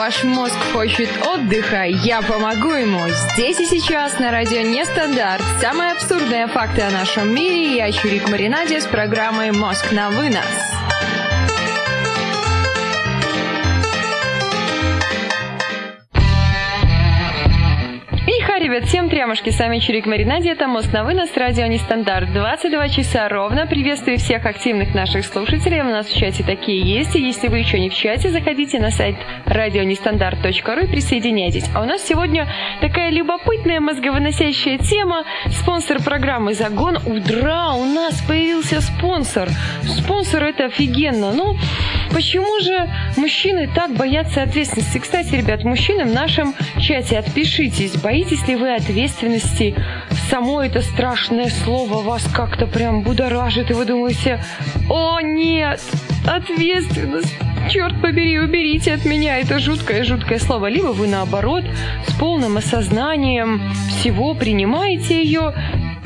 Ваш мозг хочет отдыха, я помогу ему. Здесь и сейчас на радио Нестандарт. Самые абсурдные факты о нашем мире. Я Чурик Маринаде с программой «Мозг на вынос». Ребят, всем трямушки, с вами Чурик Маринади, это Мост на вынос, радио Нестандарт, 22 часа ровно, приветствую всех активных наших слушателей, у нас в чате такие есть, и если вы еще не в чате, заходите на сайт радионестандарт.ру и присоединяйтесь. А у нас сегодня такая любопытная мозговыносящая тема, спонсор программы «Загон Удра», у нас появился спонсор, спонсор это офигенно, ну, почему же мужчины так боятся ответственности? Кстати, ребят, мужчины в нашем чате, отпишитесь, боитесь ли вы ответственности, само это страшное слово вас как-то прям будоражит, и вы думаете, о нет, ответственность, черт побери, уберите от меня это жуткое-жуткое слово. Либо вы наоборот с полным осознанием всего принимаете ее,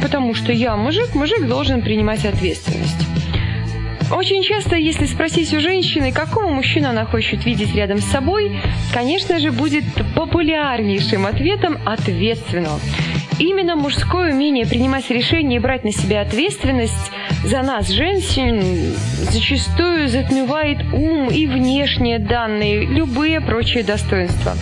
потому что я мужик, мужик должен принимать ответственность. Очень часто, если спросить у женщины, какого мужчину она хочет видеть рядом с собой, конечно же, будет популярнейшим ответом ответственного. Именно мужское умение принимать решения и брать на себя ответственность за нас, женщин, зачастую затмевает ум и внешние данные, любые прочие достоинства.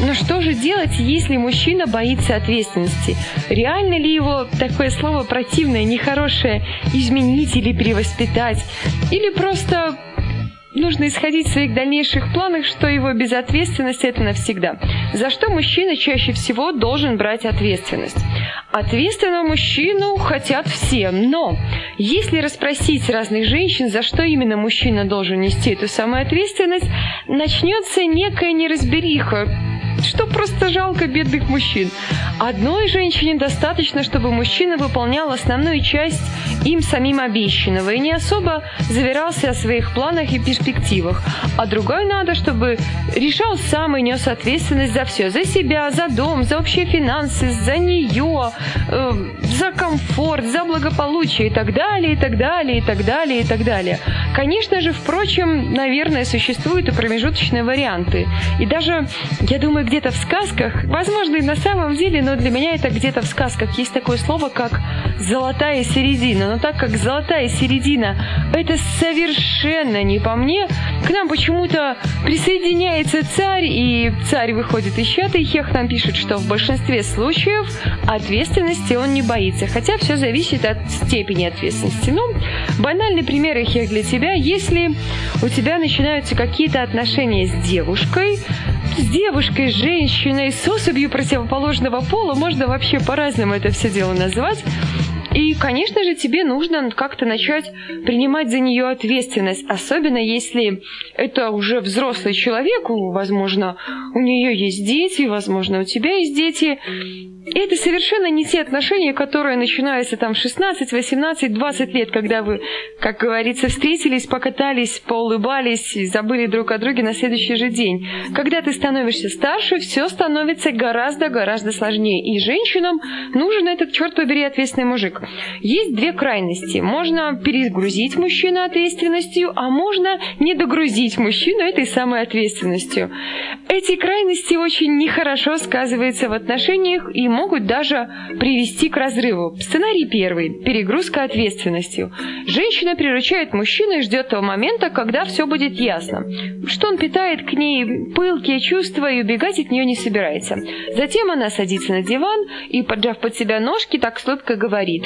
Но что же делать, если мужчина боится ответственности? Реально ли его такое слово противное, нехорошее изменить или перевоспитать? Или просто нужно исходить в своих дальнейших планах, что его безответственность – это навсегда. За что мужчина чаще всего должен брать ответственность? Ответственного мужчину хотят все, но если расспросить разных женщин, за что именно мужчина должен нести эту самую ответственность, начнется некая неразбериха, что просто жалко бедных мужчин. Одной женщине достаточно, чтобы мужчина выполнял основную часть им самим обещанного и не особо завирался о своих планах и перспективах. А другой надо, чтобы решал сам и нес ответственность за все. За себя, за дом, за общие финансы, за нее, э, за комфорт, за благополучие и так далее, и так далее, и так далее, и так далее. Конечно же, впрочем, наверное, существуют и промежуточные варианты. И даже, я думаю, где-то в сказках, возможно, и на самом деле, но для меня это где-то в сказках есть такое слово, как «золотая середина». Но так как золотая середина – это совершенно не по мне, к нам почему-то присоединяется царь, и царь выходит из чата, и Хех нам пишет, что в большинстве случаев ответственности он не боится, хотя все зависит от степени ответственности. Ну, банальный пример, Хех, для тебя. Если у тебя начинаются какие-то отношения с девушкой, с девушкой, с женщиной, с особью противоположного пола, можно вообще по-разному это все дело назвать. И, конечно же, тебе нужно как-то начать принимать за нее ответственность, особенно если это уже взрослый человек, возможно, у нее есть дети, возможно, у тебя есть дети. И это совершенно не те отношения, которые начинаются там 16, 18, 20 лет, когда вы, как говорится, встретились, покатались, поулыбались забыли друг о друге на следующий же день. Когда ты становишься старше, все становится гораздо-гораздо сложнее. И женщинам нужен этот, черт побери, ответственный мужик. Есть две крайности. Можно перегрузить мужчину ответственностью, а можно не догрузить мужчину этой самой ответственностью. Эти крайности очень нехорошо сказываются в отношениях и могут даже привести к разрыву. Сценарий первый. Перегрузка ответственностью. Женщина приручает мужчину и ждет того момента, когда все будет ясно. Что он питает к ней пылкие чувства и убегать от нее не собирается. Затем она садится на диван и, поджав под себя ножки, так сладко говорит.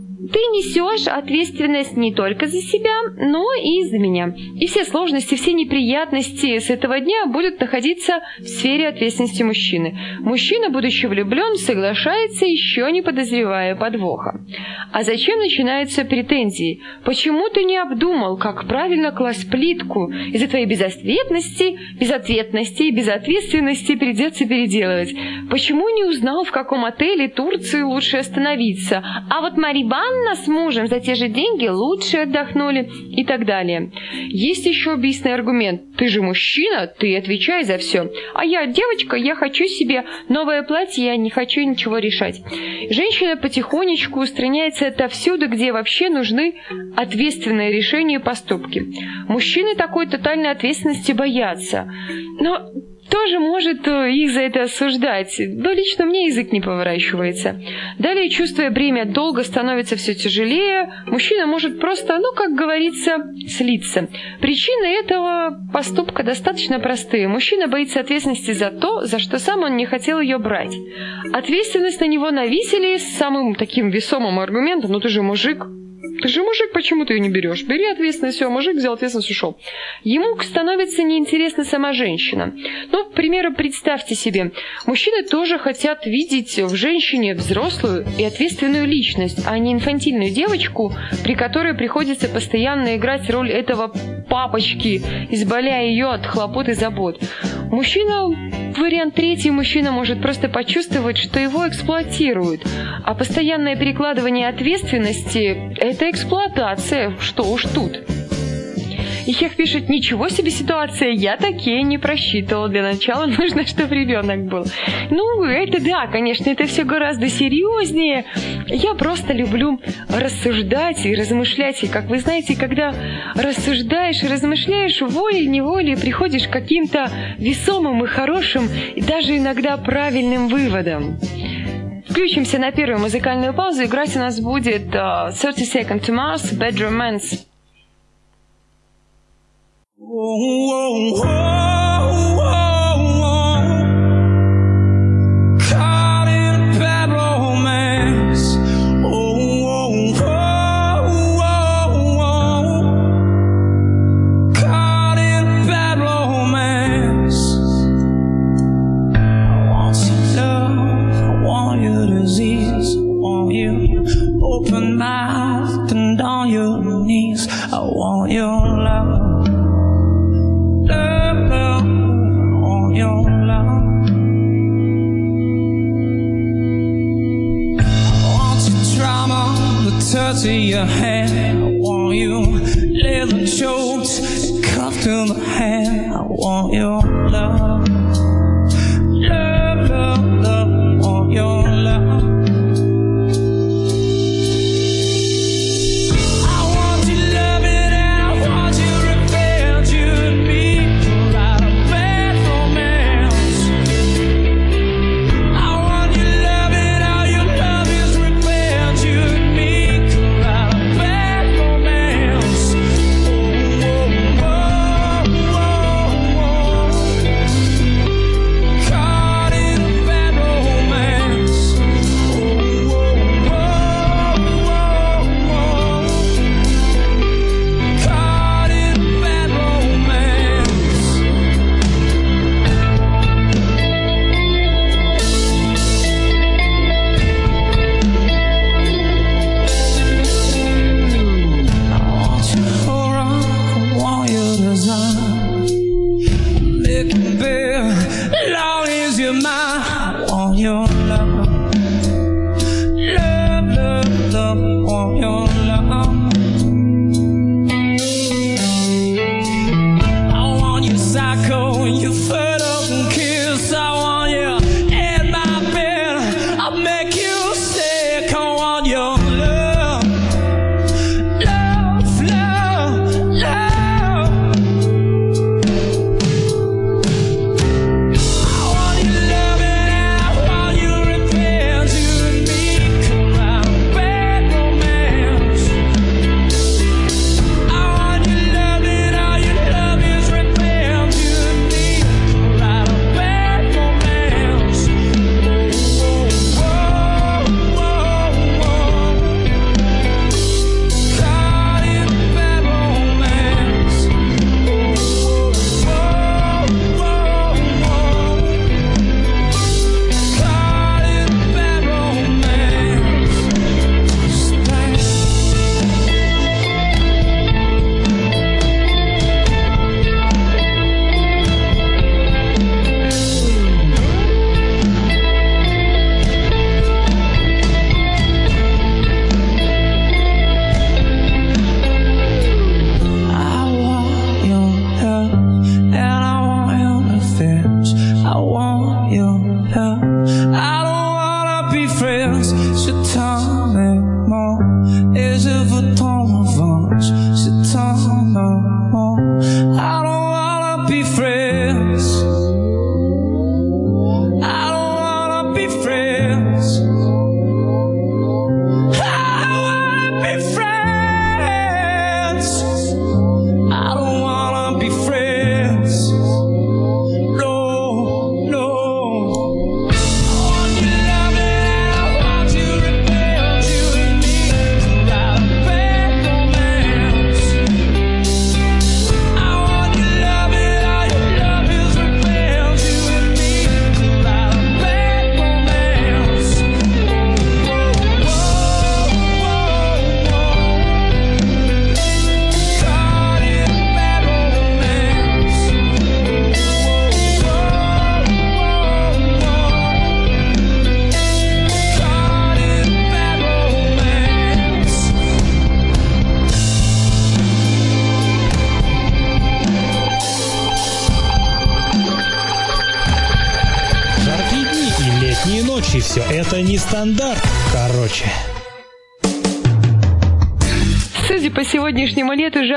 Ты несешь ответственность не только за себя, но и за меня. И все сложности, все неприятности с этого дня будут находиться в сфере ответственности мужчины. Мужчина, будучи влюблен, соглашается, еще не подозревая подвоха. А зачем начинаются претензии? Почему ты не обдумал, как правильно класть плитку? Из-за твоей безответности, безответности и безответственности придется переделывать. Почему не узнал, в каком отеле Турции лучше остановиться? А вот Ивановна Несомненно, с мужем за те же деньги лучше отдохнули и так далее. Есть еще убийственный аргумент. Ты же мужчина, ты отвечай за все. А я девочка, я хочу себе новое платье, я не хочу ничего решать. Женщина потихонечку устраняется отовсюду, где вообще нужны ответственные решения и поступки. Мужчины такой тотальной ответственности боятся. Но тоже может э, их за это осуждать, но лично мне язык не поворачивается. Далее, чувствуя бремя долго становится все тяжелее, мужчина может просто, ну, как говорится, слиться. Причины этого поступка достаточно простые. Мужчина боится ответственности за то, за что сам он не хотел ее брать. Ответственность на него навесили с самым таким весомым аргументом, ну ты же мужик, ты же мужик, почему ты ее не берешь? Бери ответственность, все, мужик взял ответственность, ушел. Ему становится неинтересна сама женщина. Ну, к примеру, представьте себе, мужчины тоже хотят видеть в женщине взрослую и ответственную личность, а не инфантильную девочку, при которой приходится постоянно играть роль этого папочки, избавляя ее от хлопот и забот. Мужчина, вариант третий, мужчина может просто почувствовать, что его эксплуатируют, а постоянное перекладывание ответственности – это эксплуатация, что уж тут. И Хех пишет, ничего себе ситуация, я такие не просчитывал. Для начала нужно, чтобы ребенок был. Ну, это да, конечно, это все гораздо серьезнее. Я просто люблю рассуждать и размышлять. И, как вы знаете, когда рассуждаешь и размышляешь, волей-неволей приходишь к каким-то весомым и хорошим, и даже иногда правильным выводам. Включимся на первую музыкальную паузу. Играть у нас будет uh, 30 Seconds to Mars, Bad Romance. oh, oh, oh. I want you leather chokes, cuffed to the hand. I want your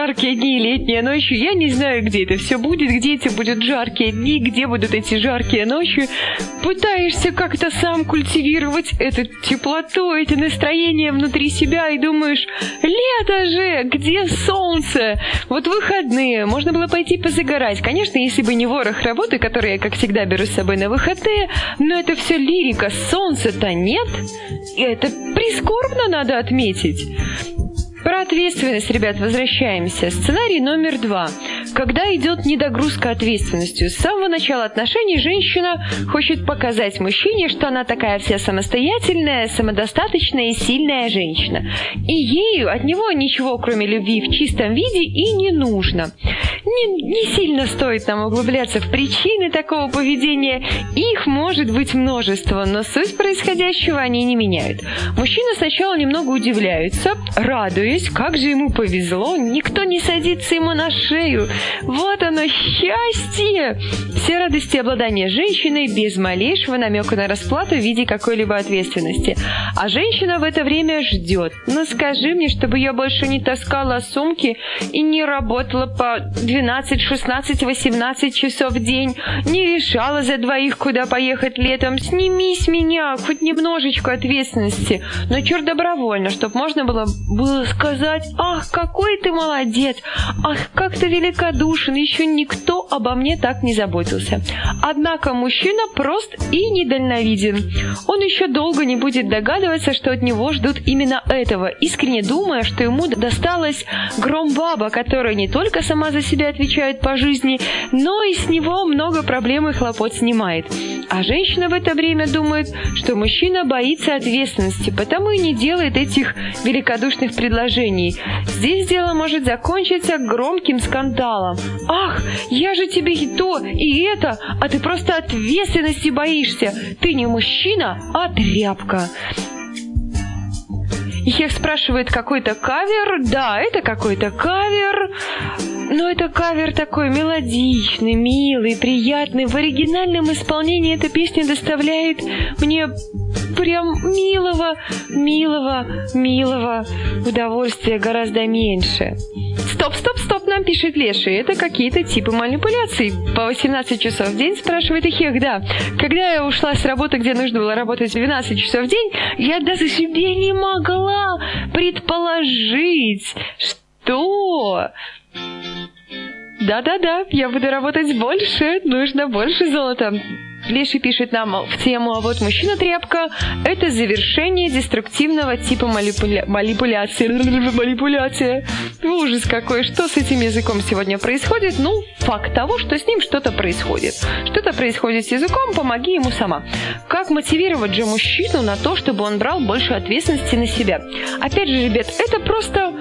жаркие дни и летняя ночью, я не знаю, где это все будет, где эти будут жаркие дни, где будут эти жаркие ночи. Пытаешься как-то сам культивировать эту теплоту, это настроение внутри себя и думаешь, лето же, где солнце? Вот выходные, можно было пойти позагорать. Конечно, если бы не ворох работы, который я, как всегда, беру с собой на выходные, но это все лирика, солнца-то нет. И это прискорбно надо отметить. Про ответственность, ребят, возвращаемся. Сценарий номер два. Когда идет недогрузка ответственностью, с самого начала отношений женщина хочет показать мужчине, что она такая вся самостоятельная, самодостаточная и сильная женщина. И ею от него ничего, кроме любви в чистом виде, и не нужно. Не, не сильно стоит нам углубляться в причины такого поведения. Их может быть множество, но суть происходящего они не меняют. Мужчина сначала немного удивляется, радуется, Надеюсь, как же ему повезло, никто не садится ему на шею. Вот оно, счастье! Все радости обладания женщиной без малейшего намека на расплату в виде какой-либо ответственности. А женщина в это время ждет. Ну скажи мне, чтобы я больше не таскала сумки и не работала по 12, 16, 18 часов в день, не решала за двоих, куда поехать летом. Сними с меня хоть немножечко ответственности, но черт добровольно, чтобы можно было, было сказать «Ах, какой ты молодец! Ах, как ты великодушен! Еще никто обо мне так не заботился». Однако мужчина прост и недальновиден. Он еще долго не будет догадываться, что от него ждут именно этого, искренне думая, что ему досталась громбаба, которая не только сама за себя отвечает по жизни, но и с него много проблем и хлопот снимает. А женщина в это время думает, что мужчина боится ответственности, потому и не делает этих великодушных предложений предложений. Здесь дело может закончиться громким скандалом. «Ах, я же тебе и то, и это, а ты просто ответственности боишься. Ты не мужчина, а тряпка». Их спрашивает какой-то кавер. Да, это какой-то кавер. Но это кавер такой мелодичный, милый, приятный. В оригинальном исполнении эта песня доставляет мне прям милого, милого, милого удовольствия гораздо меньше. Стоп, стоп, стоп, нам пишет Леший. Это какие-то типы манипуляций. По 18 часов в день, спрашивает Ихех, да. Когда я ушла с работы, где нужно было работать 12 часов в день, я даже себе не могла предположить, что да-да-да, я буду работать больше, нужно больше золота. Леший пишет нам в тему, а вот мужчина-тряпка – это завершение деструктивного типа манипуля... манипуляции. Манипуляция. Ужас какой. Что с этим языком сегодня происходит? Ну, факт того, что с ним что-то происходит. Что-то происходит с языком, помоги ему сама. Как мотивировать же мужчину на то, чтобы он брал больше ответственности на себя? Опять же, ребят, это просто...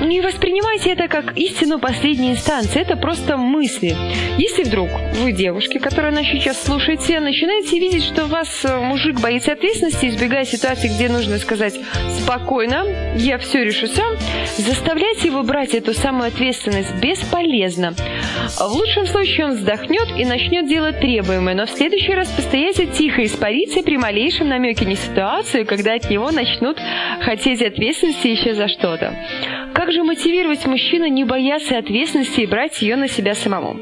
Не воспринимайте это как истину последней инстанции. Это просто мысли. Если вдруг вы девушки, которые нас сейчас слушают, слушаете, начинаете видеть, что вас э, мужик боится ответственности, избегая ситуации, где нужно сказать «спокойно, я все решу сам», заставляйте его брать эту самую ответственность бесполезно. В лучшем случае он вздохнет и начнет делать требуемое, но в следующий раз постоянно тихо испарится при малейшем намеке на ситуацию, когда от него начнут хотеть ответственности еще за что-то. Же мотивировать мужчину не бояться ответственности и брать ее на себя самому?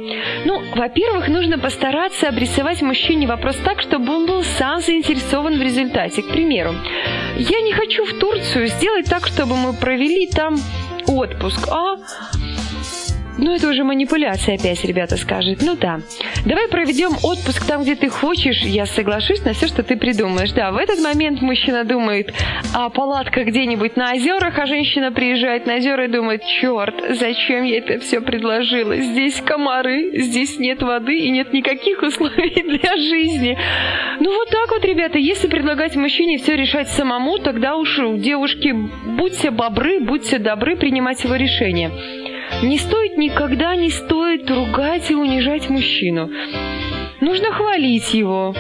Ну, во-первых, нужно постараться обрисовать мужчине вопрос так, чтобы он был сам заинтересован в результате. К примеру, я не хочу в Турцию сделать так, чтобы мы провели там отпуск, а ну, это уже манипуляция опять, ребята скажут. Ну да. Давай проведем отпуск там, где ты хочешь. Я соглашусь на все, что ты придумаешь. Да, в этот момент мужчина думает о палатка где-нибудь на озерах, а женщина приезжает на озера и думает, черт, зачем я это все предложила? Здесь комары, здесь нет воды и нет никаких условий для жизни. Ну вот так вот, ребята, если предлагать мужчине все решать самому, тогда уж девушки, будьте бобры, будьте добры принимать его решение. Не стоит никогда не стоит ругать и унижать мужчину. Нужно хвалить его.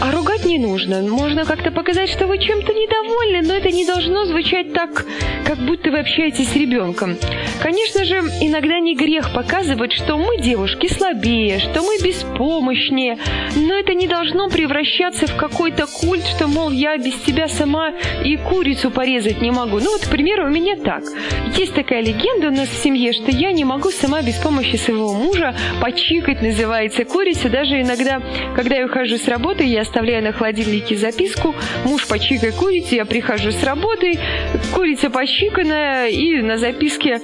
А ругать не нужно. Можно как-то показать, что вы чем-то недовольны, но это не должно звучать так, как будто вы общаетесь с ребенком. Конечно же, иногда не грех показывать, что мы, девушки, слабее, что мы беспомощнее, но это не должно превращаться в какой-то культ, что, мол, я без тебя сама и курицу порезать не могу. Ну вот, к примеру, у меня так. Есть такая легенда у нас в семье, что я не могу сама без помощи своего мужа почикать, называется, курицу. Даже иногда, когда я ухожу с работы, я оставляю на холодильнике записку «Муж, почикай курицу», я прихожу с работы, курица почиканная, и на записке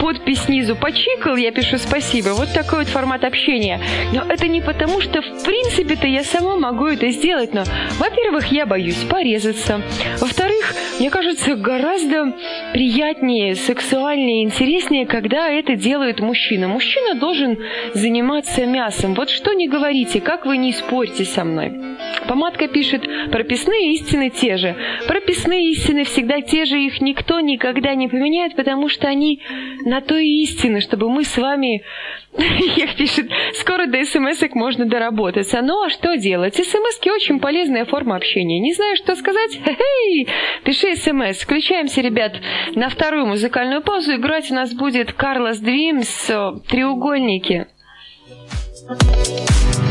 подпись снизу «Почикал», я пишу «Спасибо». Вот такой вот формат общения. Но это не потому, что в принципе-то я сама могу это сделать, но, во-первых, я боюсь порезаться. Во-вторых, мне кажется, гораздо приятнее, сексуальнее, интереснее, когда это делает мужчина. Мужчина должен заниматься мясом. Вот что не говорите, как вы не спорите со мной. Помадка пишет, прописные истины те же. Прописные истины всегда те же, их никто никогда не поменяет, потому что они на то и истины, чтобы мы с вами Их пишет, скоро до смс можно доработаться. Ну а что делать? смс очень полезная форма общения. Не знаю, что сказать? Хе-хей! Пиши смс. Включаемся, ребят, на вторую музыкальную паузу. Играть у нас будет Карлос Двимс «Треугольники». еще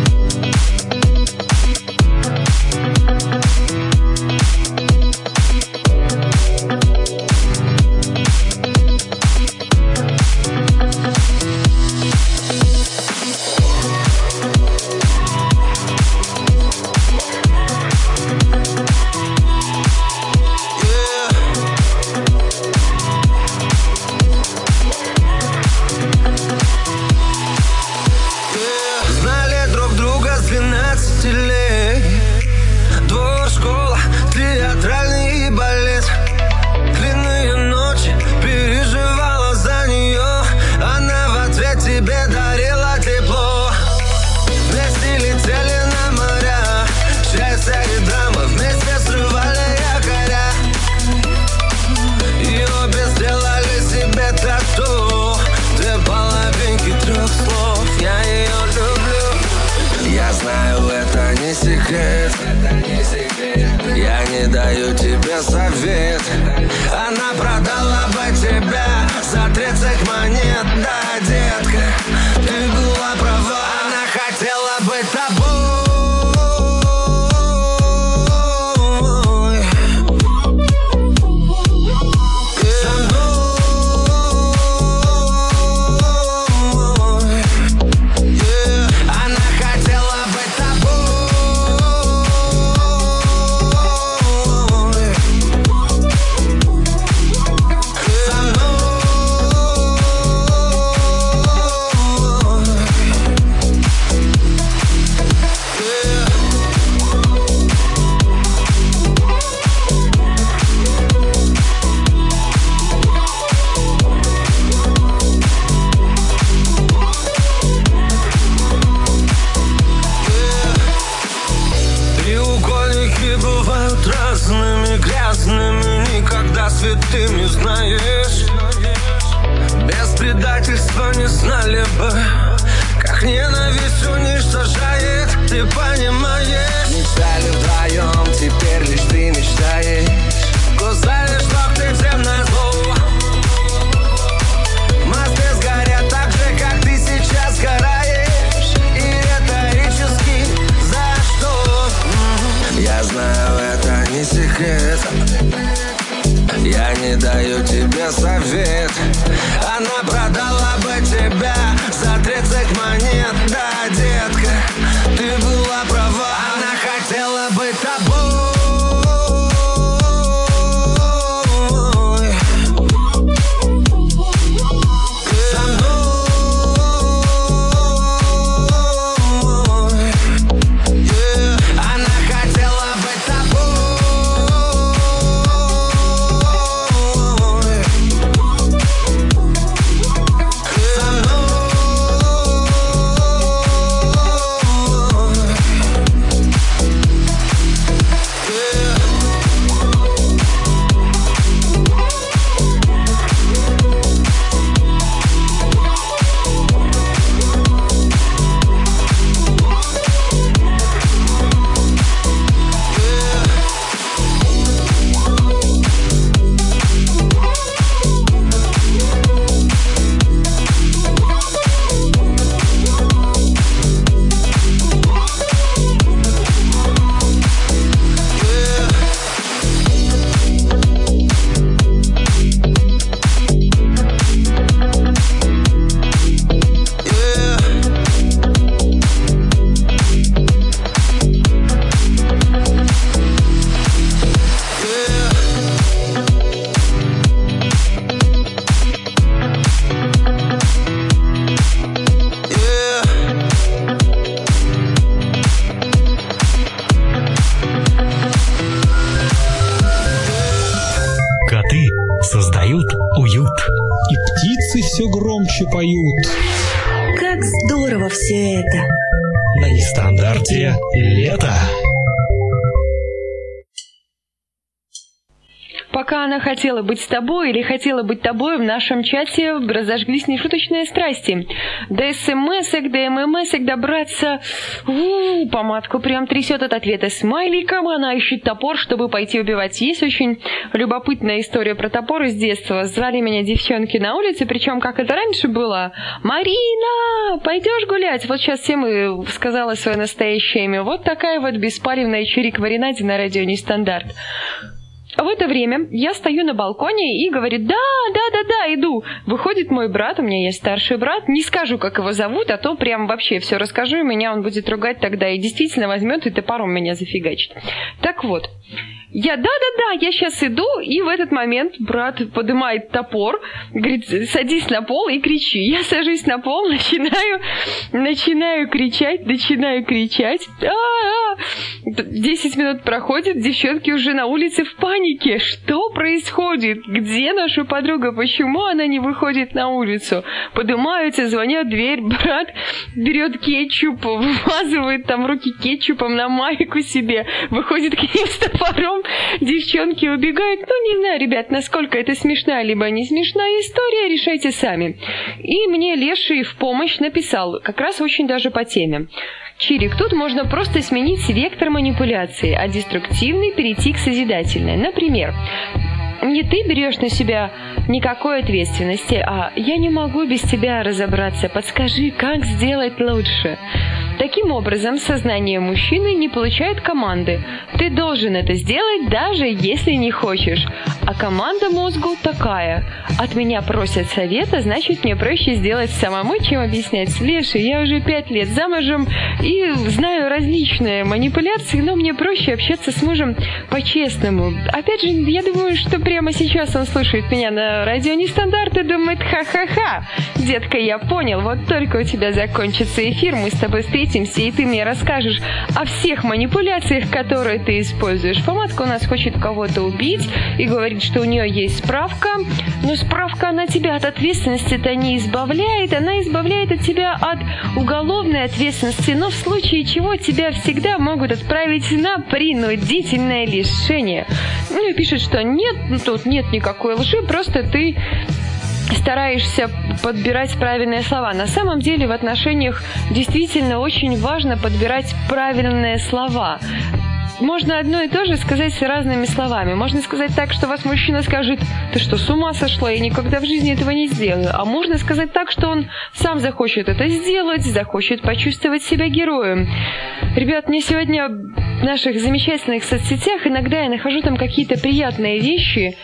быть с тобой или хотела быть тобой, в нашем чате разожглись нешуточные страсти. До смс-ок, до ММС-ок добраться... У, помадку прям трясет от ответа смайликом, она ищет топор, чтобы пойти убивать. Есть очень любопытная история про топор из детства. Звали меня девчонки на улице, причем как это раньше было. «Марина, пойдешь гулять?» Вот сейчас всем и сказала свое настоящее имя. Вот такая вот беспалевная чирик Варинади на радио «Нестандарт». А в это время я стою на балконе и говорит, да, да, да, да, иду. Выходит мой брат, у меня есть старший брат, не скажу, как его зовут, а то прям вообще все расскажу, и меня он будет ругать тогда и действительно возьмет и топором меня зафигачит. Так вот, я, да-да-да, я сейчас иду, и в этот момент брат поднимает топор, говорит, садись на пол и кричи. Я сажусь на пол, начинаю, начинаю кричать, начинаю кричать. А-а-а! Десять минут проходит, девчонки уже на улице в панике. Что происходит? Где наша подруга? Почему она не выходит на улицу? Поднимаются, звонят в дверь, брат берет кетчуп, вымазывает там руки кетчупом на майку себе, выходит к ним с топором, девчонки убегают. Ну, не знаю, ребят, насколько это смешная либо не смешная история, решайте сами. И мне Леший в помощь написал, как раз очень даже по теме. Чирик, тут можно просто сменить вектор манипуляции, а деструктивный перейти к созидательной. Например, не ты берешь на себя никакой ответственности, а я не могу без тебя разобраться, подскажи, как сделать лучше. Таким образом, сознание мужчины не получает команды. Ты должен это сделать, даже если не хочешь. А команда мозгу такая. От меня просят совета, значит мне проще сделать самому, чем объяснять. Слушай, я уже пять лет замужем и знаю различные манипуляции, но мне проще общаться с мужем по-честному. Опять же, я думаю, что прямо сейчас он слушает меня на радио нестандарт и думает, ха-ха-ха. Детка, я понял, вот только у тебя закончится эфир, мы с тобой встретимся и ты мне расскажешь о всех манипуляциях, которые ты используешь. Помадка у нас хочет кого-то убить и говорит, что у нее есть справка, но справка она тебя от ответственности-то не избавляет, она избавляет от тебя от уголовной ответственности, но в случае чего тебя всегда могут отправить на принудительное лишение. Ну и пишет, что нет, тут нет никакой лжи, просто ты стараешься подбирать правильные слова. На самом деле в отношениях действительно очень важно подбирать правильные слова. Можно одно и то же сказать разными словами. Можно сказать так, что вас мужчина скажет, ты что, с ума сошла, я никогда в жизни этого не сделаю. А можно сказать так, что он сам захочет это сделать, захочет почувствовать себя героем. Ребят, мне сегодня в наших замечательных соцсетях иногда я нахожу там какие-то приятные вещи,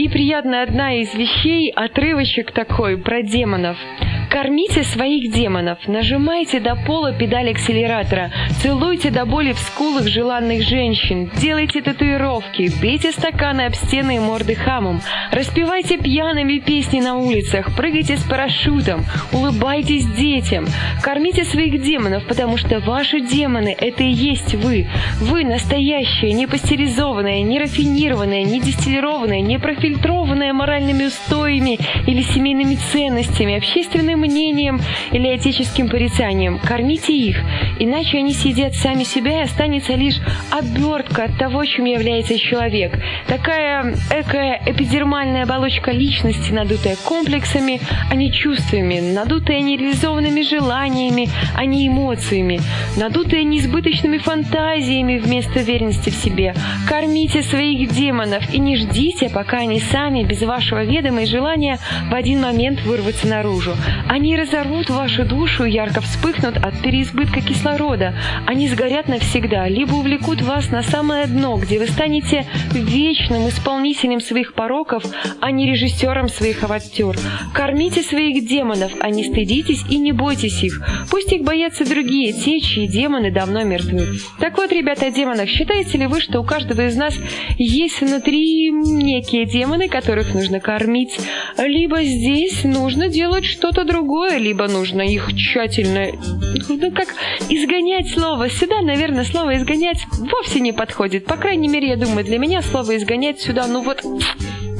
и приятная одна из вещей, отрывочек такой про демонов – Кормите своих демонов, нажимайте до пола педаль акселератора, целуйте до боли в скулах желанных женщин, делайте татуировки, бейте стаканы об стены и морды хамом, распевайте пьяными песни на улицах, прыгайте с парашютом, улыбайтесь детям, кормите своих демонов, потому что ваши демоны — это и есть вы. Вы настоящие, не пастеризованные, не рафинированные, не дистиллированные, не профильтрованные моральными устоями или семейными ценностями, общественным мнением или этическим порицанием. Кормите их, иначе они съедят сами себя и останется лишь обертка от того, чем является человек. Такая экая эпидермальная оболочка личности, надутая комплексами, а не чувствами, надутая нереализованными желаниями, а не эмоциями, надутая неизбыточными фантазиями вместо верности в себе. Кормите своих демонов и не ждите, пока они сами, без вашего ведома и желания, в один момент вырвутся наружу. Они разорвут вашу душу ярко вспыхнут от переизбытка кислорода. Они сгорят навсегда, либо увлекут вас на самое дно, где вы станете вечным исполнителем своих пороков, а не режиссером своих авантюр. Кормите своих демонов, а не стыдитесь и не бойтесь их. Пусть их боятся другие, те, чьи демоны давно мертвы. Так вот, ребята, о демонах, считаете ли вы, что у каждого из нас есть внутри некие демоны, которых нужно кормить? Либо здесь нужно делать что-то другое? Другое, либо нужно их тщательно, ну как изгонять слово. Сюда, наверное, слово изгонять вовсе не подходит. По крайней мере, я думаю, для меня слово изгонять сюда, ну вот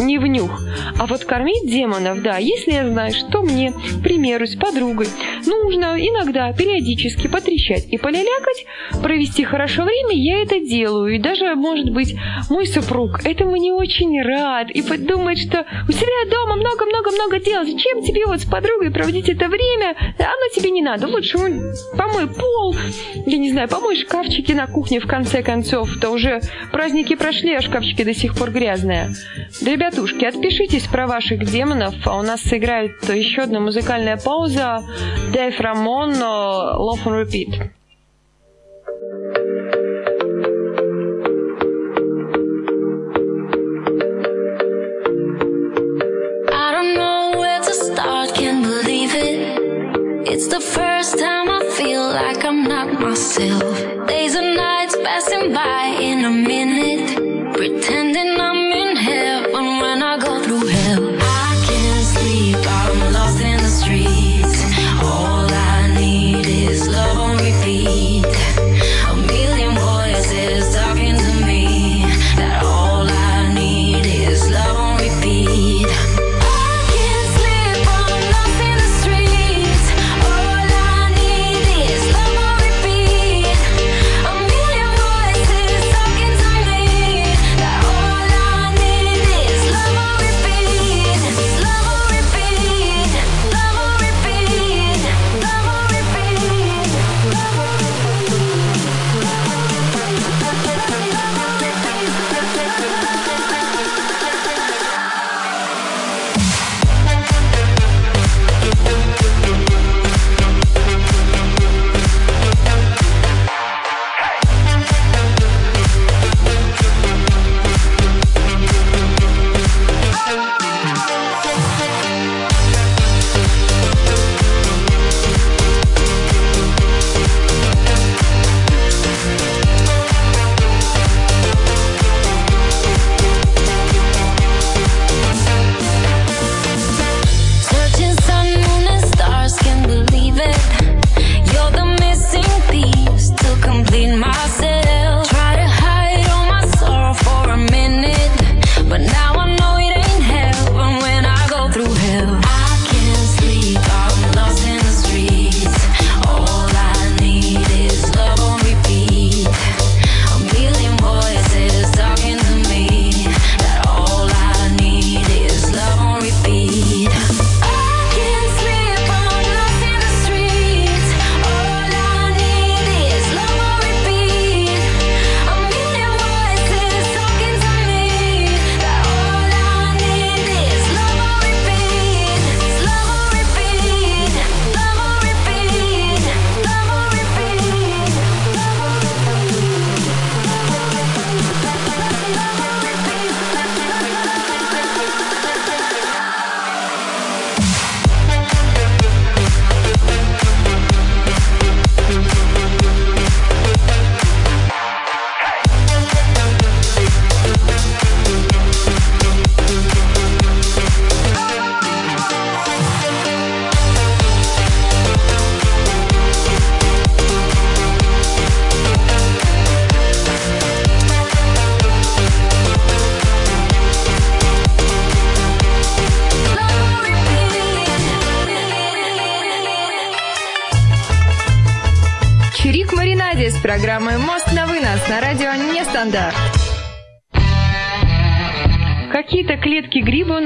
не в нюх. А вот кормить демонов, да, если я знаю, что мне, к примеру, с подругой, нужно иногда периодически потрещать и полялякать, провести хорошо время, я это делаю. И даже, может быть, мой супруг этому не очень рад и подумает, что у тебя дома много-много-много дел, зачем тебе вот с подругой проводить это время, оно тебе не надо. Лучше помой пол, я не знаю, помой шкафчики на кухне в конце концов. То уже праздники прошли, а шкафчики до сих пор грязные. Да, ребятушки, отпишитесь про ваших демонов, а у нас сыграет еще одна музыкальная пауза. Дэйв Рамон, Love on Repeat. It's the first time I feel like I'm not myself. Days and nights passing by in a minute, pretending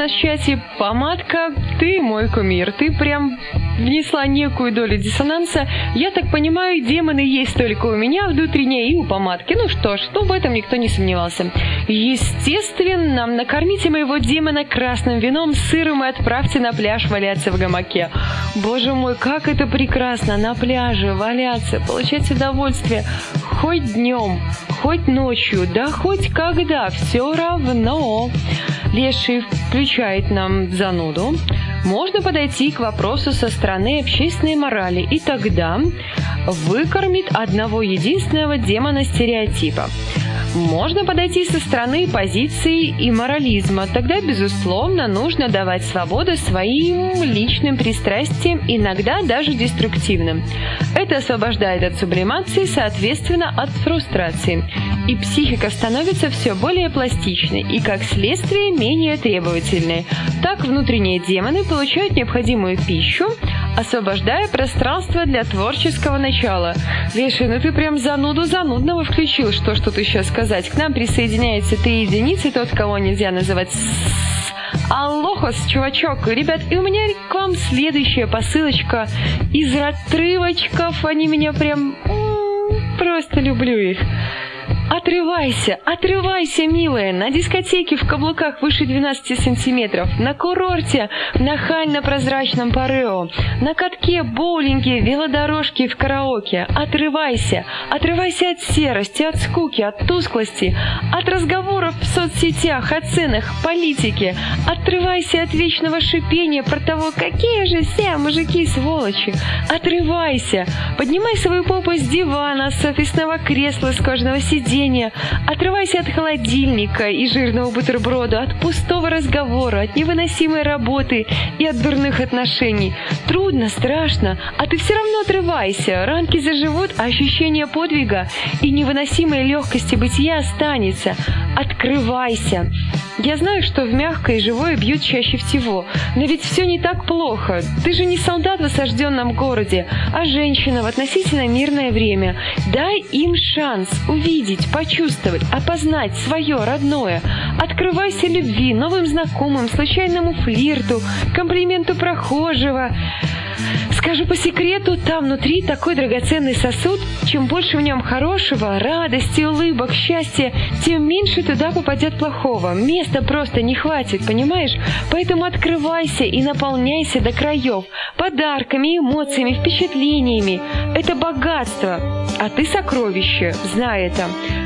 нас в чате. Помадка, ты мой кумир. Ты прям внесла некую долю диссонанса. Я так понимаю, демоны есть только у меня внутренне и у помадки. Ну что ж, ну в этом никто не сомневался. Естественно, накормите моего демона красным вином, сыром и отправьте на пляж валяться в гамаке. Боже мой, как это прекрасно на пляже валяться, получать удовольствие хоть днем, хоть ночью, да хоть когда, все равно. Леший включает нам зануду. Можно подойти к вопросу со стороны общественной морали, и тогда выкормит одного единственного демона стереотипа. Можно подойти со стороны позиции и морализма. Тогда, безусловно, нужно давать свободу своим личным пристрастиям, иногда даже деструктивным. Это освобождает от сублимации, соответственно, от фрустрации. И психика становится все более пластичной и, как следствие, менее требовательной. Так внутренние демоны получают необходимую пищу, освобождая пространство для творческого начала. Леша, ну ты прям зануду занудного включил, что что ты сейчас сказать. К нам присоединяется три единицы, тот, кого нельзя называть Аллохос, чувачок. Ребят, и у меня к вам следующая посылочка из отрывочков. Они меня прям... Просто люблю их. Отрывайся, отрывайся, милая, на дискотеке в каблуках выше 12 сантиметров, на курорте в нахально-прозрачном парео, на катке, боулинге, велодорожке в караоке. Отрывайся, отрывайся от серости, от скуки, от тусклости, от разговоров в соцсетях, о ценах, политике. Отрывайся от вечного шипения про того, какие же все мужики сволочи. Отрывайся, поднимай свою попу с дивана, с офисного кресла, с кожаного сиденья, сиденья, отрывайся от холодильника и жирного бутерброда, от пустого разговора, от невыносимой работы и от дурных отношений. Трудно, страшно, а ты все равно отрывайся. Ранки заживут, а ощущение подвига и невыносимой легкости бытия останется. Открывайся. Я знаю, что в мягкое и живое бьют чаще всего, но ведь все не так плохо. Ты же не солдат в осажденном городе, а женщина в относительно мирное время. Дай им шанс увидеть, почувствовать, опознать свое родное. Открывайся любви, новым знакомым, случайному флирту, комплименту прохожего. Скажу по секрету, там внутри такой драгоценный сосуд, чем больше в нем хорошего, радости, улыбок, счастья, тем меньше туда попадет плохого. Места просто не хватит, понимаешь? Поэтому открывайся и наполняйся до краев подарками, эмоциями, впечатлениями. Это богатство, а ты сокровище, знай это.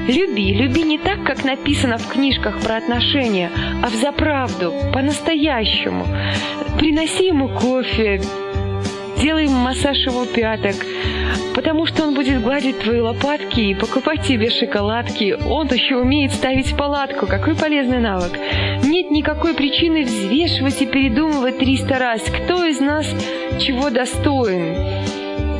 Люби, люби не так, как написано в книжках про отношения, а в заправду, по-настоящему. Приноси ему кофе, Делай массаж его пяток, потому что он будет гладить твои лопатки и покупать тебе шоколадки. Он еще умеет ставить палатку. Какой полезный навык. Нет никакой причины взвешивать и передумывать 300 раз, кто из нас чего достоин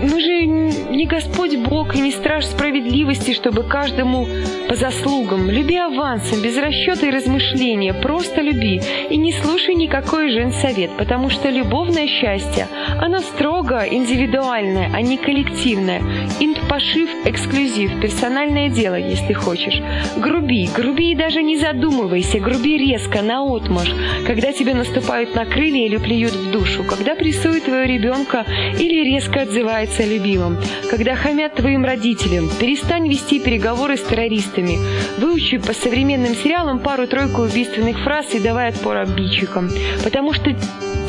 мы же не Господь Бог и не страж справедливости, чтобы каждому по заслугам. Люби авансом, без расчета и размышления, просто люби. И не слушай никакой женсовет, потому что любовное счастье, оно строго индивидуальное, а не коллективное. Инт-пошив, эксклюзив, персональное дело, если хочешь. Груби, груби и даже не задумывайся, груби резко, наотмашь, когда тебе наступают на крылья или плюют в душу, когда прессуют твоего ребенка или резко называется любимым. Когда хамят твоим родителям, перестань вести переговоры с террористами. Выучи по современным сериалам пару-тройку убийственных фраз и давай отпор обидчикам. Потому что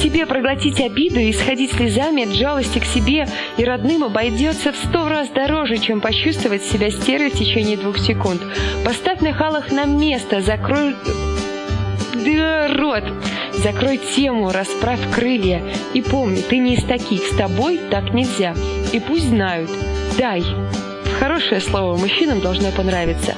тебе проглотить обиду и сходить слезами от жалости к себе и родным обойдется в сто раз дороже, чем почувствовать себя стерой в течение двух секунд. Поставь на халах на место, закрой рот. Закрой тему, расправь крылья. И помни, ты не из таких, с тобой так нельзя. И пусть знают. Дай. Хорошее слово мужчинам должно понравиться.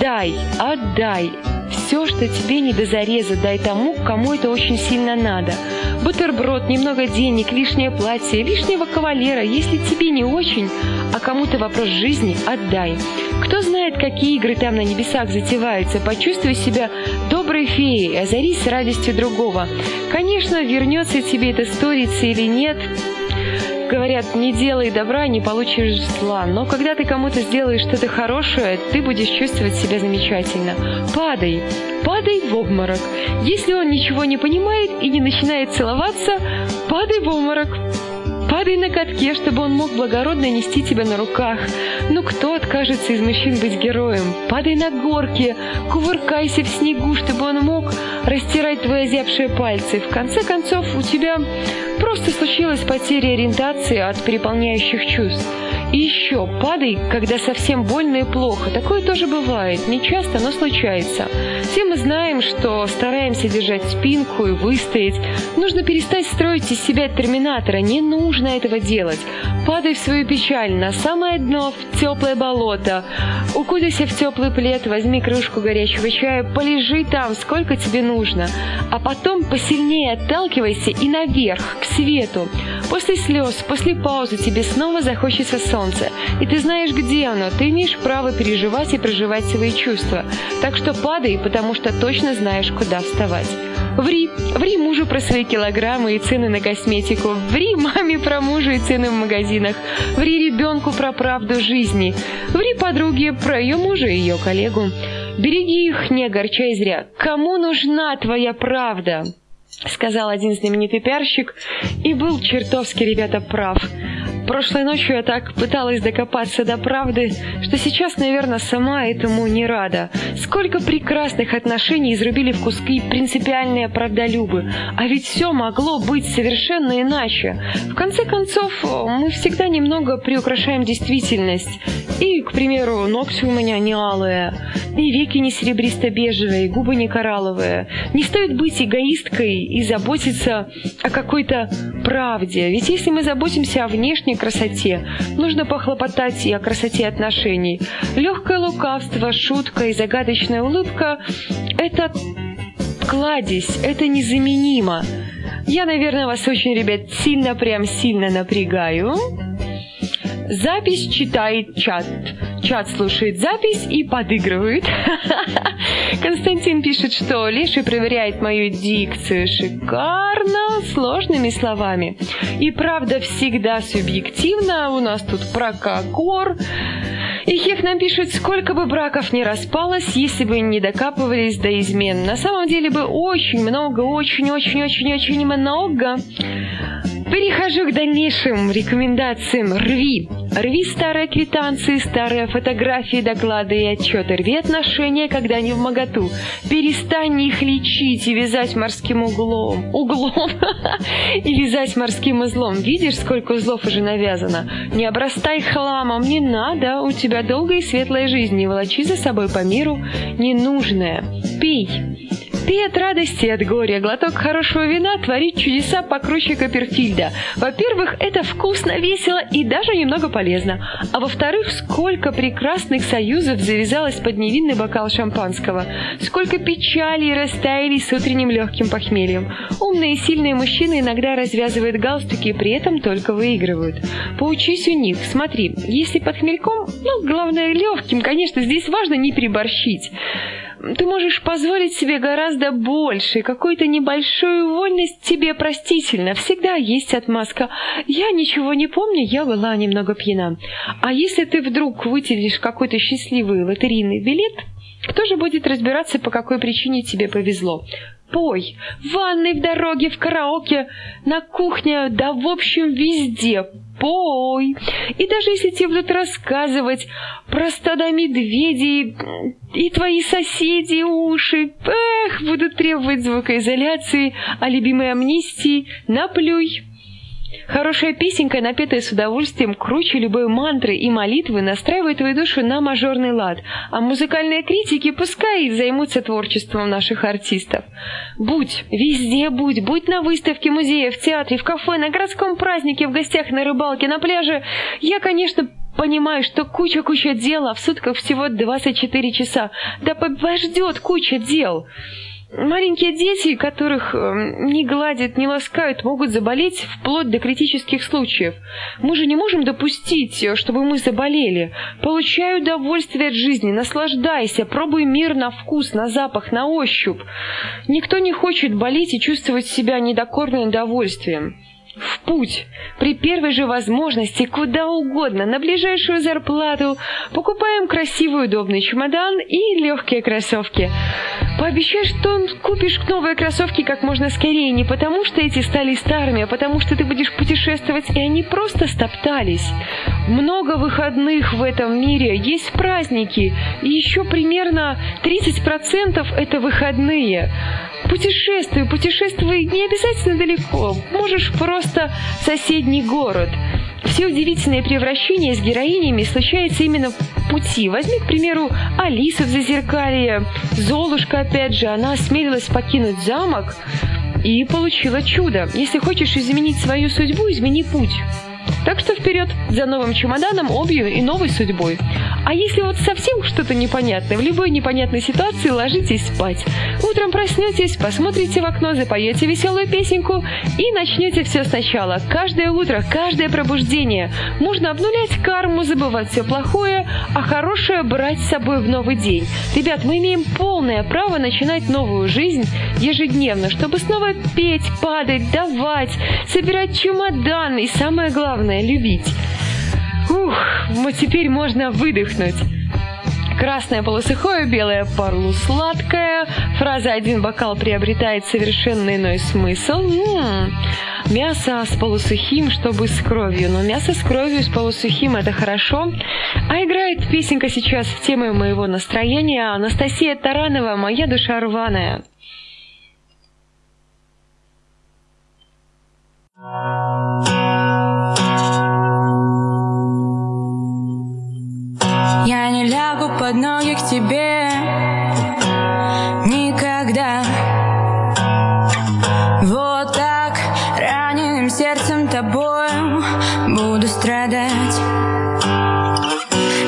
Дай, отдай. Все, что тебе не до зареза, дай тому, кому это очень сильно надо. Бутерброд, немного денег, лишнее платье, лишнего кавалера, если тебе не очень, а кому-то вопрос жизни, отдай. Кто знает, какие игры там на небесах затеваются, почувствуй себя доброй феей, озарись радостью другого. Конечно, вернется тебе эта сторица или нет, Говорят, не делай добра, не получишь зла. Но когда ты кому-то сделаешь что-то хорошее, ты будешь чувствовать себя замечательно. Падай, падай в обморок. Если он ничего не понимает и не начинает целоваться, падай в обморок. Падай на катке, чтобы он мог благородно нести тебя на руках. Ну кто откажется из мужчин быть героем? Падай на горке, кувыркайся в снегу, чтобы он мог растирать твои озябшие пальцы. В конце концов, у тебя просто случилась потеря ориентации от переполняющих чувств. И еще падай, когда совсем больно и плохо. Такое тоже бывает. Не часто, но случается. Все мы знаем, что стараемся держать спинку и выстоять. Нужно перестать строить из себя терминатора. Не нужно этого делать. Падай в свою печаль на самое дно, в теплое болото. Укутайся в теплый плед, возьми кружку горячего чая, полежи там, сколько тебе нужно. А потом посильнее отталкивайся и наверх, к свету. После слез, после паузы тебе снова захочется солнце. И ты знаешь, где оно. Ты имеешь право переживать и проживать свои чувства. Так что падай, потому что точно знаешь, куда вставать. Ври, ври мужу про свои килограммы и цены на косметику. Ври маме про мужа и цены в магазинах. Ври ребенку про правду жизни. Ври подруге про ее мужа и ее коллегу. Береги их, не огорчай зря. Кому нужна твоя правда? Сказал один знаменитый пиарщик, и был чертовски, ребята, прав. Прошлой ночью я так пыталась докопаться до правды, что сейчас, наверное, сама этому не рада. Сколько прекрасных отношений изрубили в куски принципиальные правдолюбы. А ведь все могло быть совершенно иначе. В конце концов, мы всегда немного приукрашаем действительность. И, к примеру, ногти у меня не алые, и веки не серебристо-бежевые, и губы не коралловые. Не стоит быть эгоисткой и заботиться о какой-то правде. Ведь если мы заботимся о внешней красоте, нужно похлопотать и о красоте отношений. Легкое лукавство, шутка и загадочная улыбка – это кладезь, это незаменимо. Я, наверное, вас очень, ребят, сильно, прям сильно напрягаю. Запись читает чат. Чат слушает запись и подыгрывает. Константин пишет, что Леший проверяет мою дикцию шикарно, сложными словами. И правда всегда субъективно. У нас тут про Кокор. И Хех нам пишет, сколько бы браков не распалось, если бы не докапывались до измен. На самом деле бы очень много, очень-очень-очень-очень много. Перехожу к дальнейшим рекомендациям. Рви. Рви старые квитанции, старые фотографии, доклады и отчеты. Рви отношения, когда они в моготу. Перестань их лечить и вязать морским углом. Углом. И вязать морским узлом. Видишь, сколько узлов уже навязано? Не обрастай хламом, не надо. У тебя долгая и светлая жизнь. Не волочи за собой по миру ненужное. Пей. Пей от радости, от горя. Глоток хорошего вина творит чудеса покруче Копперфильда. Во-первых, это вкусно, весело и даже немного полезно. А во-вторых, сколько прекрасных союзов завязалось под невинный бокал шампанского. Сколько печалей растаяли с утренним легким похмельем. Умные и сильные мужчины иногда развязывают галстуки и при этом только выигрывают. Поучись у них. Смотри, если под хмельком, ну, главное, легким, конечно, здесь важно не переборщить ты можешь позволить себе гораздо больше, какую-то небольшую вольность тебе простительно. Всегда есть отмазка. Я ничего не помню, я была немного пьяна. А если ты вдруг вытянешь какой-то счастливый лотерейный билет, кто же будет разбираться, по какой причине тебе повезло? Пой, в ванной, в дороге, в караоке, на кухне, да в общем везде пой. И даже если тебе будут рассказывать про стада медведей и твои соседи уши, эх, будут требовать звукоизоляции, а любимой амнистии наплюй. Хорошая песенка, напетая с удовольствием, круче любой мантры и молитвы, настраивает твою душу на мажорный лад, а музыкальные критики пускай займутся творчеством наших артистов. Будь, везде будь, будь на выставке, музее, в театре, в кафе, на городском празднике, в гостях, на рыбалке, на пляже. Я, конечно, понимаю, что куча-куча дел, а в сутках всего 24 часа. Да подождет куча дел. Маленькие дети, которых эм, не гладят, не ласкают, могут заболеть вплоть до критических случаев. Мы же не можем допустить, э, чтобы мы заболели. Получай удовольствие от жизни, наслаждайся, пробуй мир на вкус, на запах, на ощупь. Никто не хочет болеть и чувствовать себя недокорным удовольствием в путь, при первой же возможности, куда угодно, на ближайшую зарплату, покупаем красивый удобный чемодан и легкие кроссовки. Пообещай, что купишь новые кроссовки как можно скорее, не потому что эти стали старыми, а потому что ты будешь путешествовать, и они просто стоптались. Много выходных в этом мире, есть праздники, и еще примерно 30% это выходные. Путешествуй, путешествуй не обязательно далеко, можешь просто соседний город. Все удивительные превращения с героинями случаются именно в пути. Возьми, к примеру, Алиса в Зазеркалье, Золушка, опять же, она осмелилась покинуть замок и получила чудо. Если хочешь изменить свою судьбу, измени путь. Так что вперед за новым чемоданом, обью и новой судьбой. А если вот совсем что-то непонятное, в любой непонятной ситуации ложитесь спать. Утром проснетесь, посмотрите в окно, запоете веселую песенку и начнете все сначала. Каждое утро, каждое пробуждение. Можно обнулять карму, забывать все плохое, а хорошее брать с собой в новый день. Ребят, мы имеем полное право начинать новую жизнь ежедневно, чтобы снова петь, падать, давать, собирать чемодан и самое главное – любить. Ух, вот теперь можно выдохнуть. Красное полусухое, белое полусладкое. Фраза «один бокал» приобретает совершенно иной смысл. М-м-м. Мясо с полусухим, чтобы с кровью. Но мясо с кровью с полусухим – это хорошо. А играет песенка сейчас в тему моего настроения. Анастасия Таранова «Моя душа рваная». Я под ноги к тебе. Никогда. Вот так раненым сердцем тобой Буду страдать.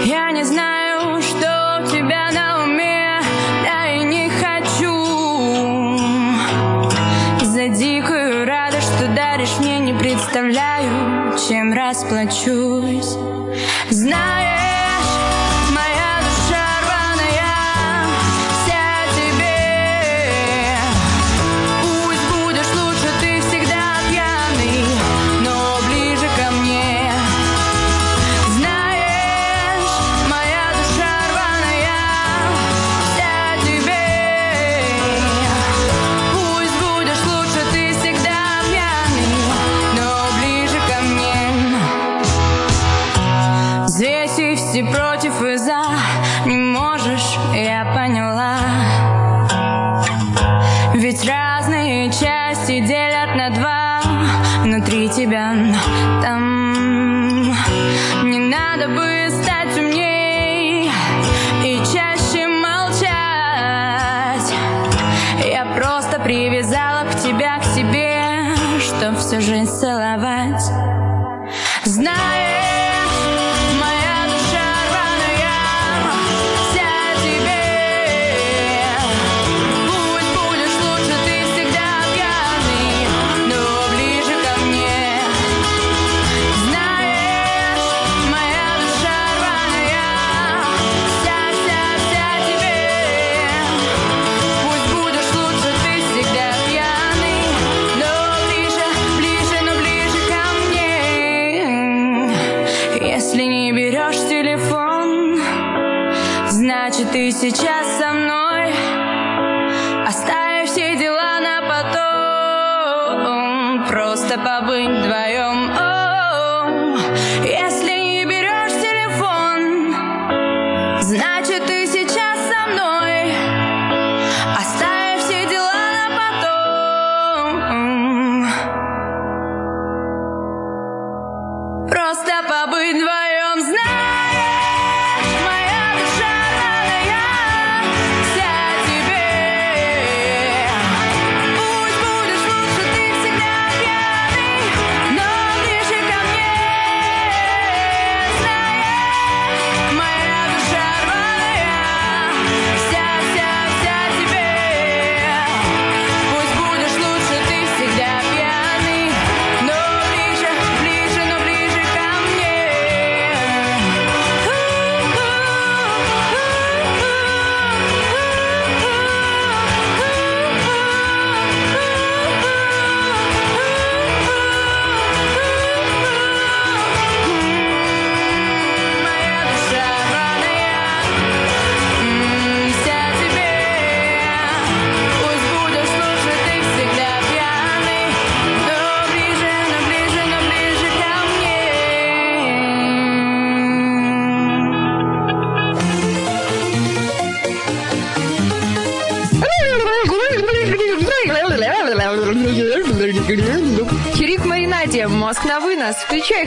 Я не знаю, что у тебя на уме Да и не хочу. За дикую радость, что даришь мне Не представляю, чем расплачусь. Знаешь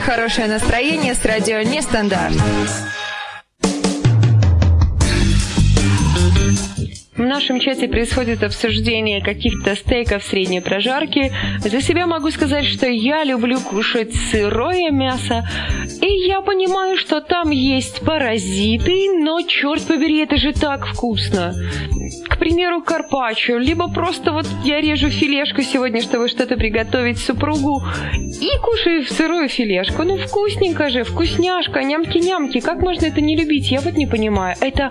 вынос». Включай хорошее настроение с радио «Нестандарт». В нашем чате происходит обсуждение каких-то стейков средней прожарки. За себя могу сказать, что я люблю кушать сырое мясо. И я понимаю, что там есть паразиты, но, черт побери, это же так вкусно. Примеру, карпаччо, либо просто вот я режу филешку сегодня, чтобы что-то приготовить супругу, и кушаю сырую филешку. Ну, вкусненько же, вкусняшка, нямки-нямки. Как можно это не любить? Я вот не понимаю. Это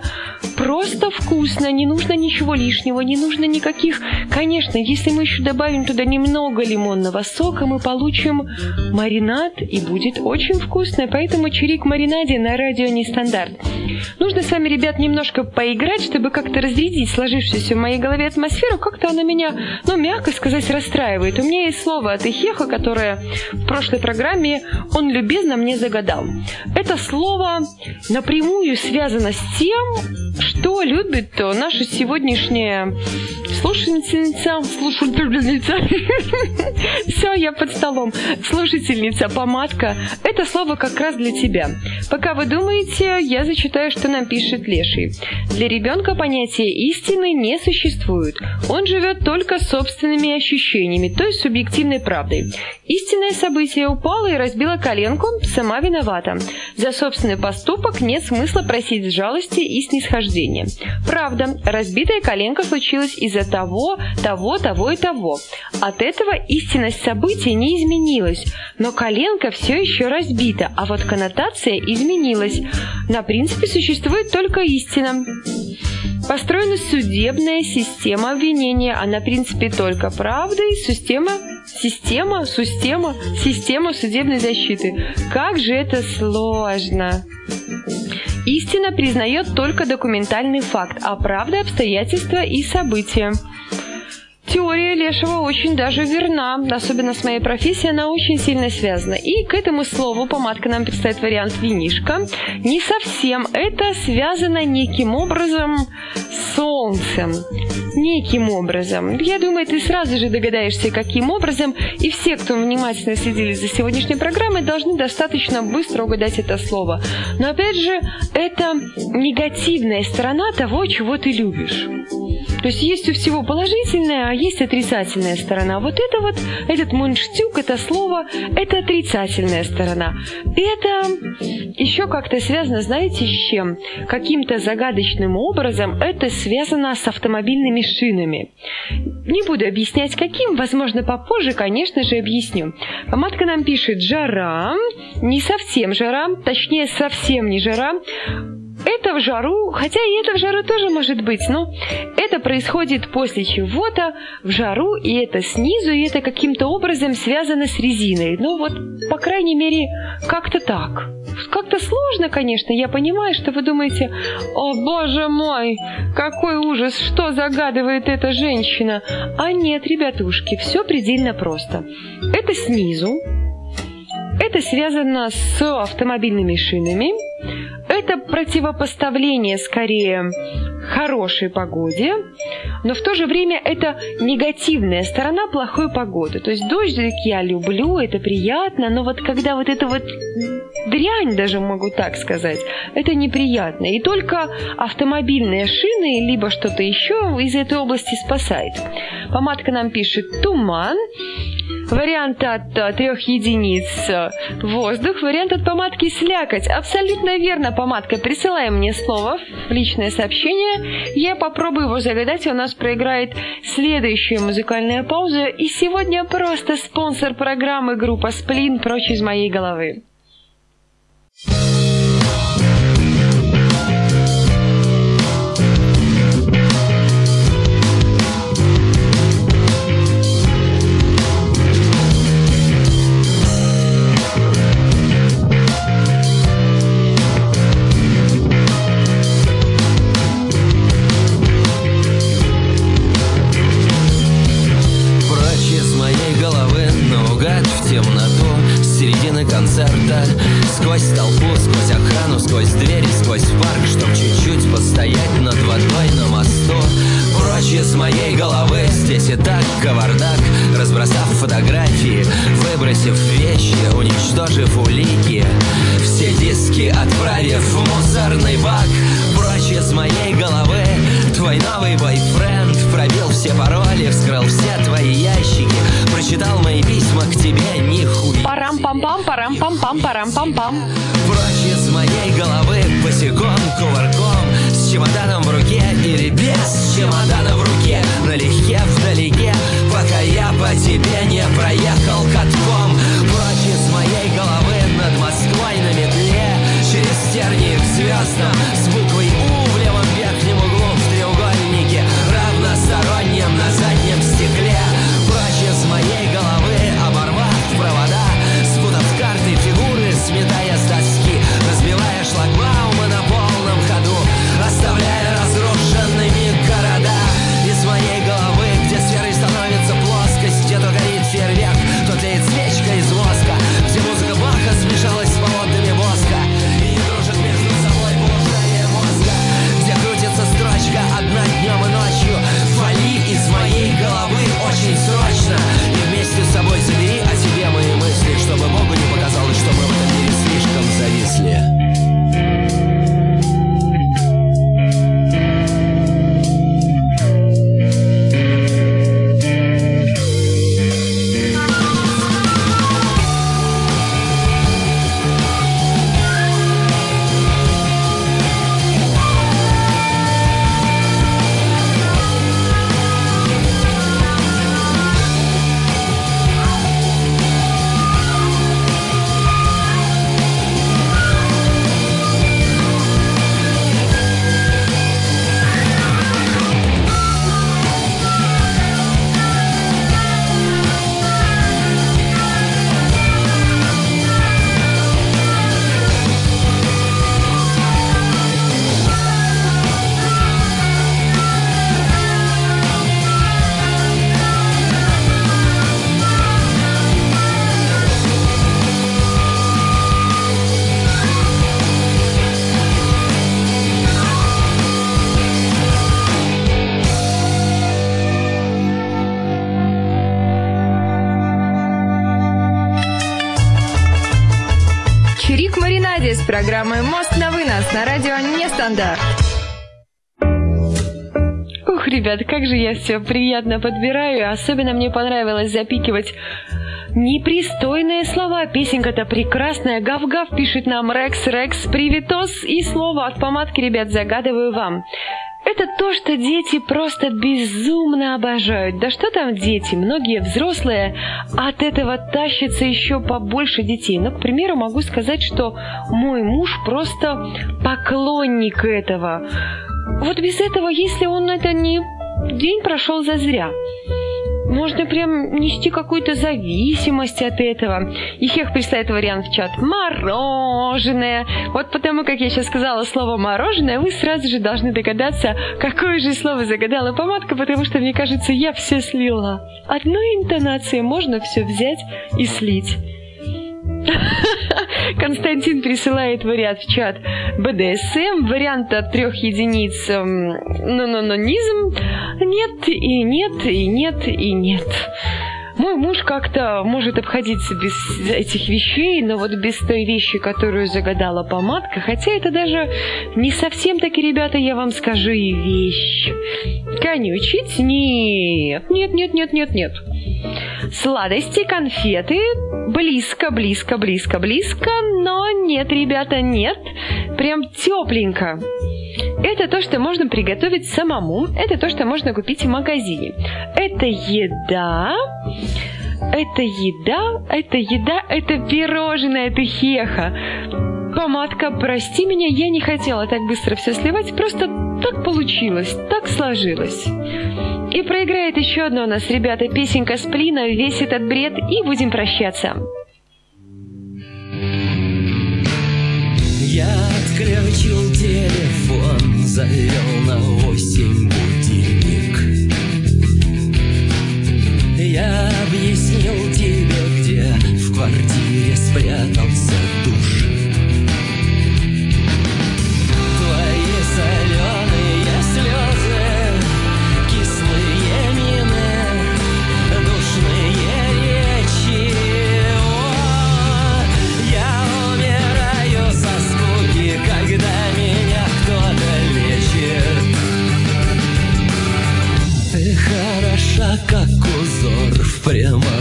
просто вкусно, не нужно ничего лишнего, не нужно никаких... Конечно, если мы еще добавим туда немного лимонного сока, мы получим маринад, и будет очень вкусно. Поэтому чирик маринаде на радио нестандарт. Нужно с вами, ребят, немножко поиграть, чтобы как-то разрядить сложившуюся в моей голове атмосферу. Как-то она меня, ну, мягко сказать, расстраивает. У меня есть слово от Ихеха, которое в прошлой программе он любезно мне загадал. Это слово напрямую связано с тем, что любит наша сегодняшняя слушательница, слушательница, все, я под столом, слушательница, помадка, это слово как раз для тебя. Пока вы думаете, я зачитаю, что нам пишет Леший. Для ребенка понятие истины не существует. Он живет только собственными ощущениями, то есть субъективной правдой. Истинное событие упало и разбило коленку, сама виновата. За собственный поступок нет смысла просить жалости и снисхождения. Правда, разбитая коленка случилась из-за того, того, того и того. От этого истинность события не изменилась, но коленка все еще разбита, а вот коннотация изменилась. На принципе существует только истина. Построена судебная система обвинения, а на принципе только правда и система, система, система, система судебной защиты. Как же это сложно! Истина признает только документальный факт, а правда – обстоятельства и события. Теория Лешего очень даже верна, особенно с моей профессией она очень сильно связана. И к этому слову помадка нам представит вариант винишка. Не совсем, это связано неким образом с солнцем. Неким образом. Я думаю, ты сразу же догадаешься, каким образом, и все, кто внимательно следили за сегодняшней программой, должны достаточно быстро угадать это слово. Но опять же, это негативная сторона того, чего ты любишь. То есть есть у всего положительное, а есть отрицательная сторона. Вот это вот, этот мунштюк, это слово, это отрицательная сторона. Это еще как-то связано, знаете, с чем? Каким-то загадочным образом это связано с автомобильными шинами. Не буду объяснять, каким, возможно, попозже, конечно же, объясню. Помадка нам пишет «жара», не совсем жара, точнее, совсем не жара, это в жару, хотя и это в жару тоже может быть, но это происходит после чего-то в жару, и это снизу, и это каким-то образом связано с резиной. Ну вот, по крайней мере, как-то так. Как-то сложно, конечно, я понимаю, что вы думаете, о боже мой, какой ужас, что загадывает эта женщина. А нет, ребятушки, все предельно просто. Это снизу, это связано с автомобильными шинами. Это противопоставление скорее хорошей погоде, но в то же время это негативная сторона плохой погоды. То есть дождик я люблю, это приятно, но вот когда вот это вот дрянь, даже могу так сказать, это неприятно. И только автомобильные шины, либо что-то еще из этой области спасает. Помадка нам пишет «туман», Вариант от трех единиц воздух, вариант от помадки слякоть. Абсолютно верно, помадка. Присылай мне слово в личное сообщение. Я попробую его загадать, у нас проиграет следующая музыкальная пауза. И сегодня просто спонсор программы группа Сплин прочь из моей головы. Как же я все приятно подбираю. Особенно мне понравилось запикивать непристойные слова. Песенка-то прекрасная. Гав-гав пишет нам Рекс, Рекс, привитос. И слово от помадки, ребят, загадываю вам. Это то, что дети просто безумно обожают. Да что там дети? Многие взрослые от этого тащатся еще побольше детей. Ну, к примеру, могу сказать, что мой муж просто поклонник этого. Вот без этого, если он это не... День прошел зазря. Можно прям нести какую-то зависимость от этого. И Хех присылает вариант в чат. Мороженое. Вот потому, как я сейчас сказала слово мороженое, вы сразу же должны догадаться, какое же слово загадала помадка, потому что, мне кажется, я все слила. Одной интонацией можно все взять и слить. Константин присылает вариант в чат БДСМ, вариант от трех единиц эм, нонононизм. Нет и нет и нет и нет. Мой муж как-то может обходиться без этих вещей, но вот без той вещи, которую загадала помадка, хотя это даже не совсем таки, ребята, я вам скажу и вещь. Конючить? Нет, нет, нет, нет, нет, нет. Сладости, конфеты, близко, близко, близко, близко, но нет, ребята, нет. Прям тепленько. Это то, что можно приготовить самому. Это то, что можно купить в магазине. Это еда. Это еда, это еда, это пирожное, это хеха. Помадка, прости меня, я не хотела так быстро все сливать, просто так получилось, так сложилось. И проиграет еще одно у нас, ребята, песенка Сплина, весь этот бред, и будем прощаться. Я отключил телефон, завел на восемь будильник. Я объяснил тебе, где в квартире как узор в прямом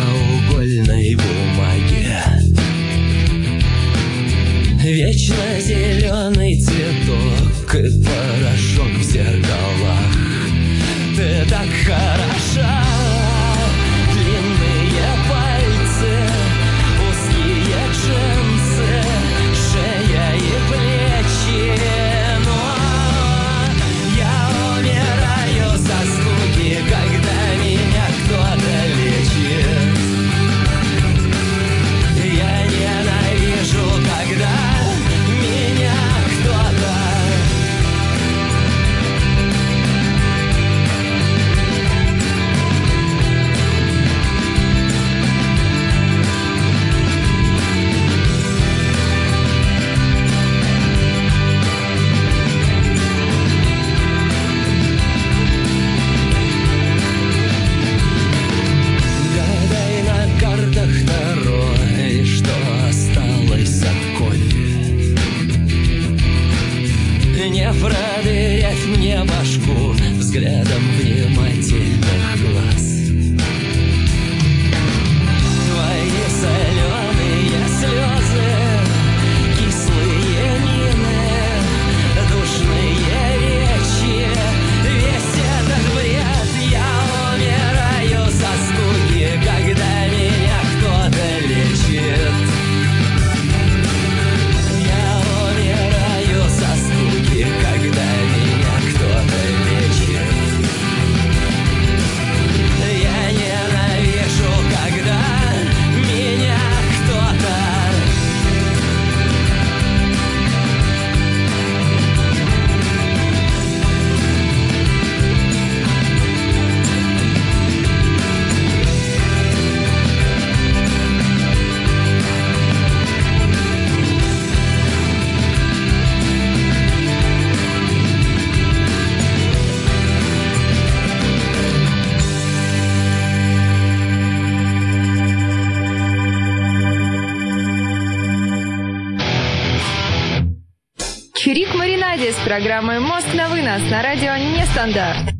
Программой «Мозг на вынос» на радио «Нестандарт».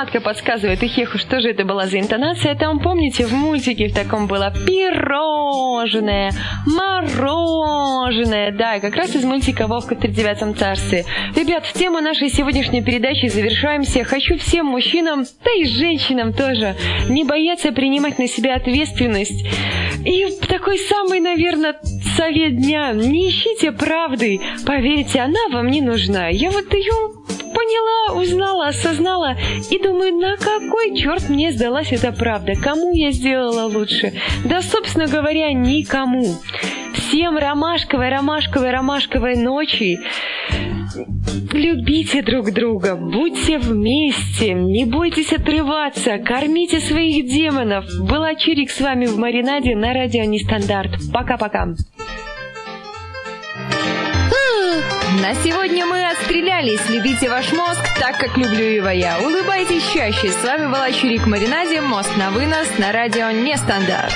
Помадка подсказывает Ихеху, что же это была за интонация. Там, помните, в мультике в таком было пирожное, мороженое. Да, как раз из мультика «Вовка в тридевятом царстве». Ребят, в тему нашей сегодняшней передачи завершаемся. Хочу всем мужчинам, да и женщинам тоже, не бояться принимать на себя ответственность. И такой самый, наверное, совет дня. Не ищите правды. Поверьте, она вам не нужна. Я вот ее поняла, узнала, осознала и думаю, на какой черт мне сдалась эта правда? Кому я сделала лучше? Да, собственно говоря, никому. Всем ромашковой, ромашковой, ромашковой ночи. Любите друг друга, будьте вместе, не бойтесь отрываться, кормите своих демонов. Была Чирик с вами в Маринаде на радио Нестандарт. Пока-пока. На сегодня мы отстрелялись. Любите ваш мозг так, как люблю его я. Улыбайтесь чаще. С вами была Чирик Маринаде. Мозг на вынос на радио Нестандарт.